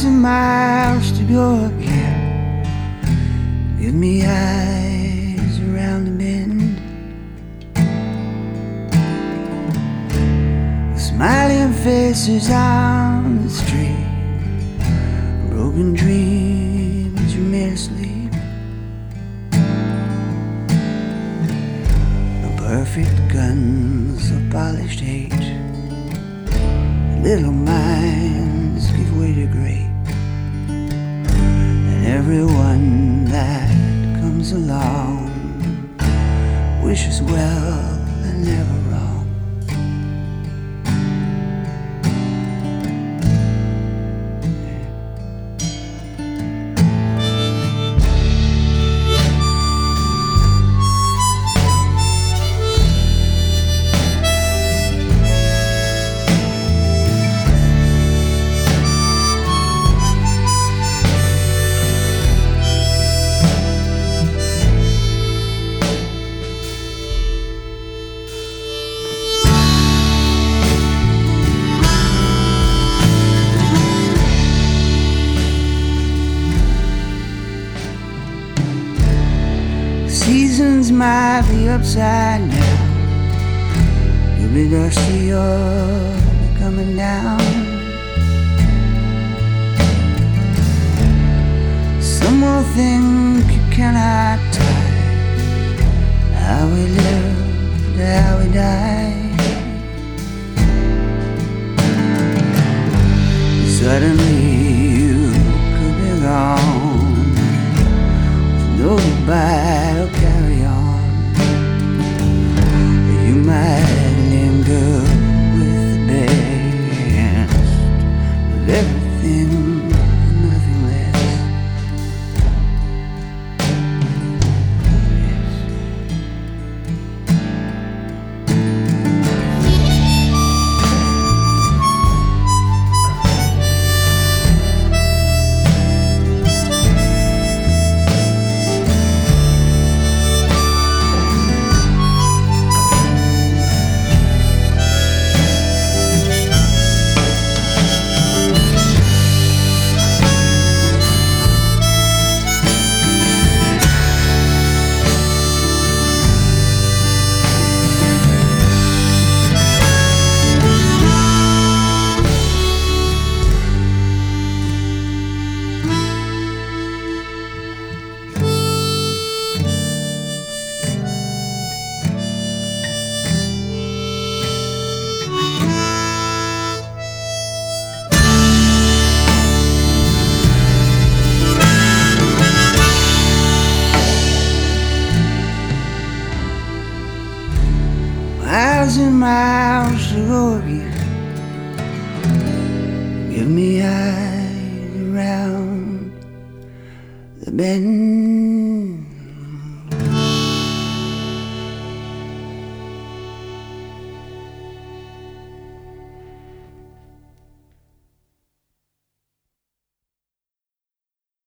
miles to go again. Give me eyes around the bend. The Smiling faces on the street. Broken dreams remain asleep. The perfect guns of polished hate. Little minds give way to great. Everyone that comes along wishes well and never wrong. Seasons might be upside down. You'll be dusty or coming down. Some will think Miles and miles go again. Give me eyes around the bend.